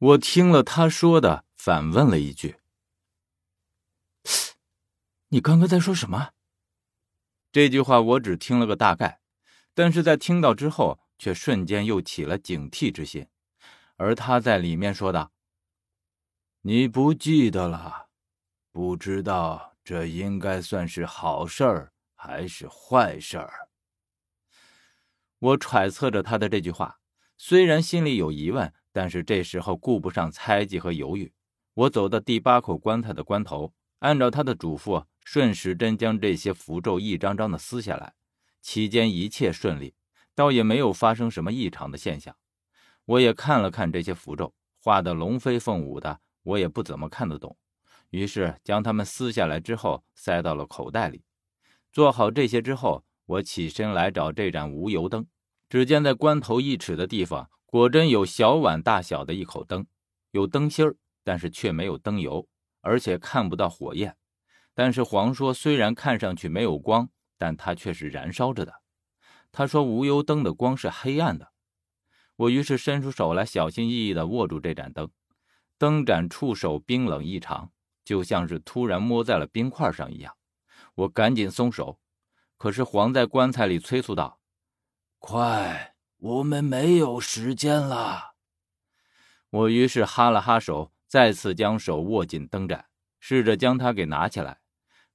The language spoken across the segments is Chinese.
我听了他说的，反问了一句：“你刚刚在说什么？”这句话我只听了个大概，但是在听到之后，却瞬间又起了警惕之心。而他在里面说道：“你不记得了，不知道这应该算是好事儿还是坏事儿。”我揣测着他的这句话，虽然心里有疑问，但是这时候顾不上猜忌和犹豫。我走到第八口棺材的关头，按照他的嘱咐。顺时针将这些符咒一张张的撕下来，期间一切顺利，倒也没有发生什么异常的现象。我也看了看这些符咒，画的龙飞凤舞的，我也不怎么看得懂。于是将它们撕下来之后，塞到了口袋里。做好这些之后，我起身来找这盏无油灯。只见在关头一尺的地方，果真有小碗大小的一口灯，有灯芯儿，但是却没有灯油，而且看不到火焰。但是黄说，虽然看上去没有光，但它却是燃烧着的。他说无油灯的光是黑暗的。我于是伸出手来，小心翼翼地握住这盏灯，灯盏触手冰冷异常，就像是突然摸在了冰块上一样。我赶紧松手，可是黄在棺材里催促道：“快，我们没有时间了。”我于是哈了哈手，再次将手握紧灯盏，试着将它给拿起来。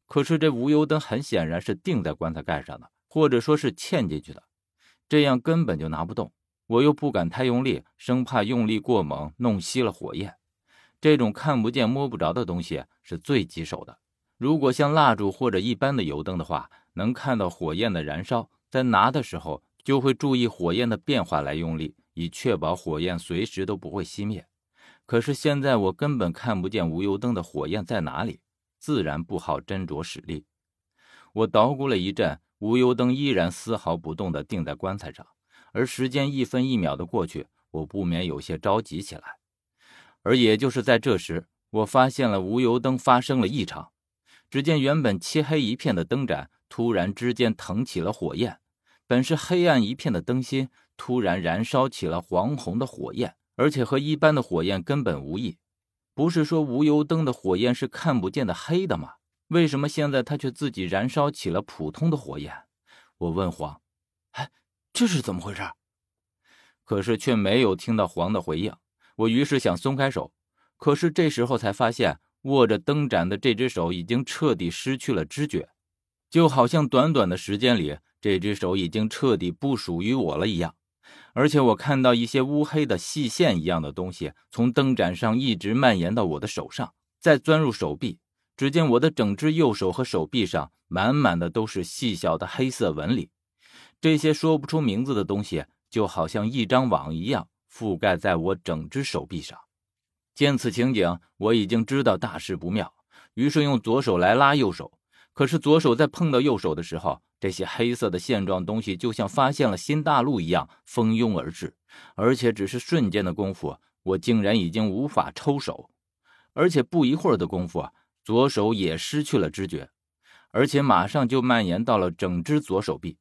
可是这无油灯很显然是钉在棺材盖上的，或者说是嵌进去的，这样根本就拿不动。我又不敢太用力，生怕用力过猛弄熄了火焰。这种看不见摸不着的东西是最棘手的。如果像蜡烛或者一般的油灯的话，能看到火焰的燃烧，在拿的时候就会注意火焰的变化来用力，以确保火焰随时都不会熄灭。可是现在我根本看不见无油灯的火焰在哪里。自然不好斟酌使力。我捣鼓了一阵，无油灯依然丝毫不动地定在棺材上。而时间一分一秒的过去，我不免有些着急起来。而也就是在这时，我发现了无油灯发生了异常。只见原本漆黑一片的灯盏突然之间腾起了火焰，本是黑暗一片的灯芯突然燃烧起了黄红的火焰，而且和一般的火焰根本无异。不是说无油灯的火焰是看不见的黑的吗？为什么现在它却自己燃烧起了普通的火焰？我问黄：“哎，这是怎么回事？”可是却没有听到黄的回应。我于是想松开手，可是这时候才发现握着灯盏的这只手已经彻底失去了知觉，就好像短短的时间里，这只手已经彻底不属于我了一样。而且我看到一些乌黑的细线一样的东西从灯盏上一直蔓延到我的手上，再钻入手臂。只见我的整只右手和手臂上满满的都是细小的黑色纹理，这些说不出名字的东西就好像一张网一样覆盖在我整只手臂上。见此情景，我已经知道大事不妙，于是用左手来拉右手。可是左手在碰到右手的时候，这些黑色的线状东西就像发现了新大陆一样蜂拥而至，而且只是瞬间的功夫，我竟然已经无法抽手，而且不一会儿的功夫，左手也失去了知觉，而且马上就蔓延到了整只左手臂，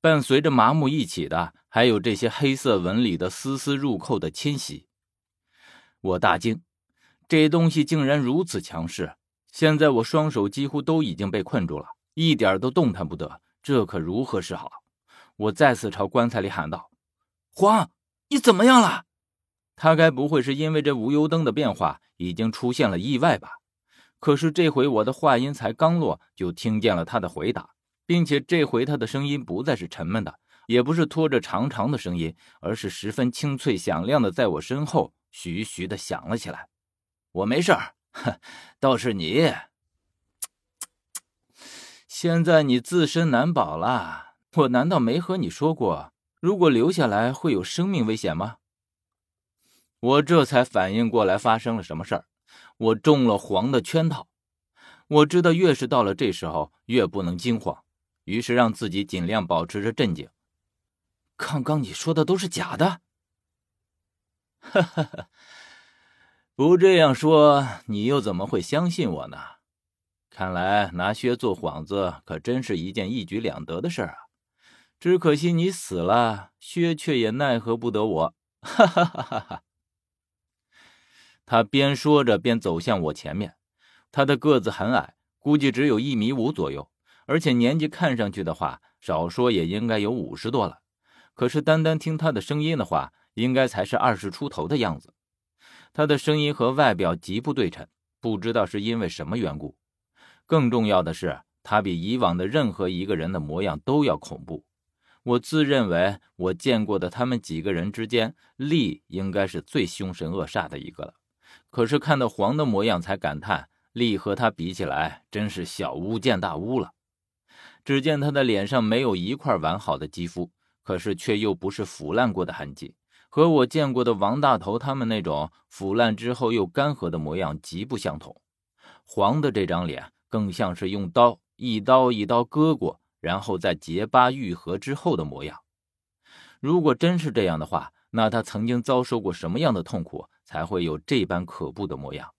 伴随着麻木一起的，还有这些黑色纹理的丝丝入扣的侵袭。我大惊，这东西竟然如此强势！现在我双手几乎都已经被困住了。一点都动弹不得，这可如何是好？我再次朝棺材里喊道：“黄，你怎么样了？”他该不会是因为这无油灯的变化已经出现了意外吧？可是这回我的话音才刚落，就听见了他的回答，并且这回他的声音不再是沉闷的，也不是拖着长长的声音，而是十分清脆响亮的，在我身后徐徐的响了起来。我没事儿，哼 倒是你。现在你自身难保了，我难道没和你说过，如果留下来会有生命危险吗？我这才反应过来发生了什么事儿，我中了黄的圈套。我知道越是到了这时候，越不能惊慌，于是让自己尽量保持着镇静。刚刚你说的都是假的，哈哈哈，不这样说，你又怎么会相信我呢？看来拿薛做幌子可真是一件一举两得的事儿啊！只可惜你死了，薛却也奈何不得我。哈哈哈哈哈！他边说着边走向我前面。他的个子很矮，估计只有一米五左右，而且年纪看上去的话，少说也应该有五十多了。可是单单听他的声音的话，应该才是二十出头的样子。他的声音和外表极不对称，不知道是因为什么缘故。更重要的是，他比以往的任何一个人的模样都要恐怖。我自认为我见过的他们几个人之间，厉应该是最凶神恶煞的一个了。可是看到黄的模样，才感叹厉和他比起来，真是小巫见大巫了。只见他的脸上没有一块完好的肌肤，可是却又不是腐烂过的痕迹，和我见过的王大头他们那种腐烂之后又干涸的模样极不相同。黄的这张脸更像是用刀一刀一刀割过。然后在结疤愈合之后的模样，如果真是这样的话，那他曾经遭受过什么样的痛苦，才会有这般可怖的模样？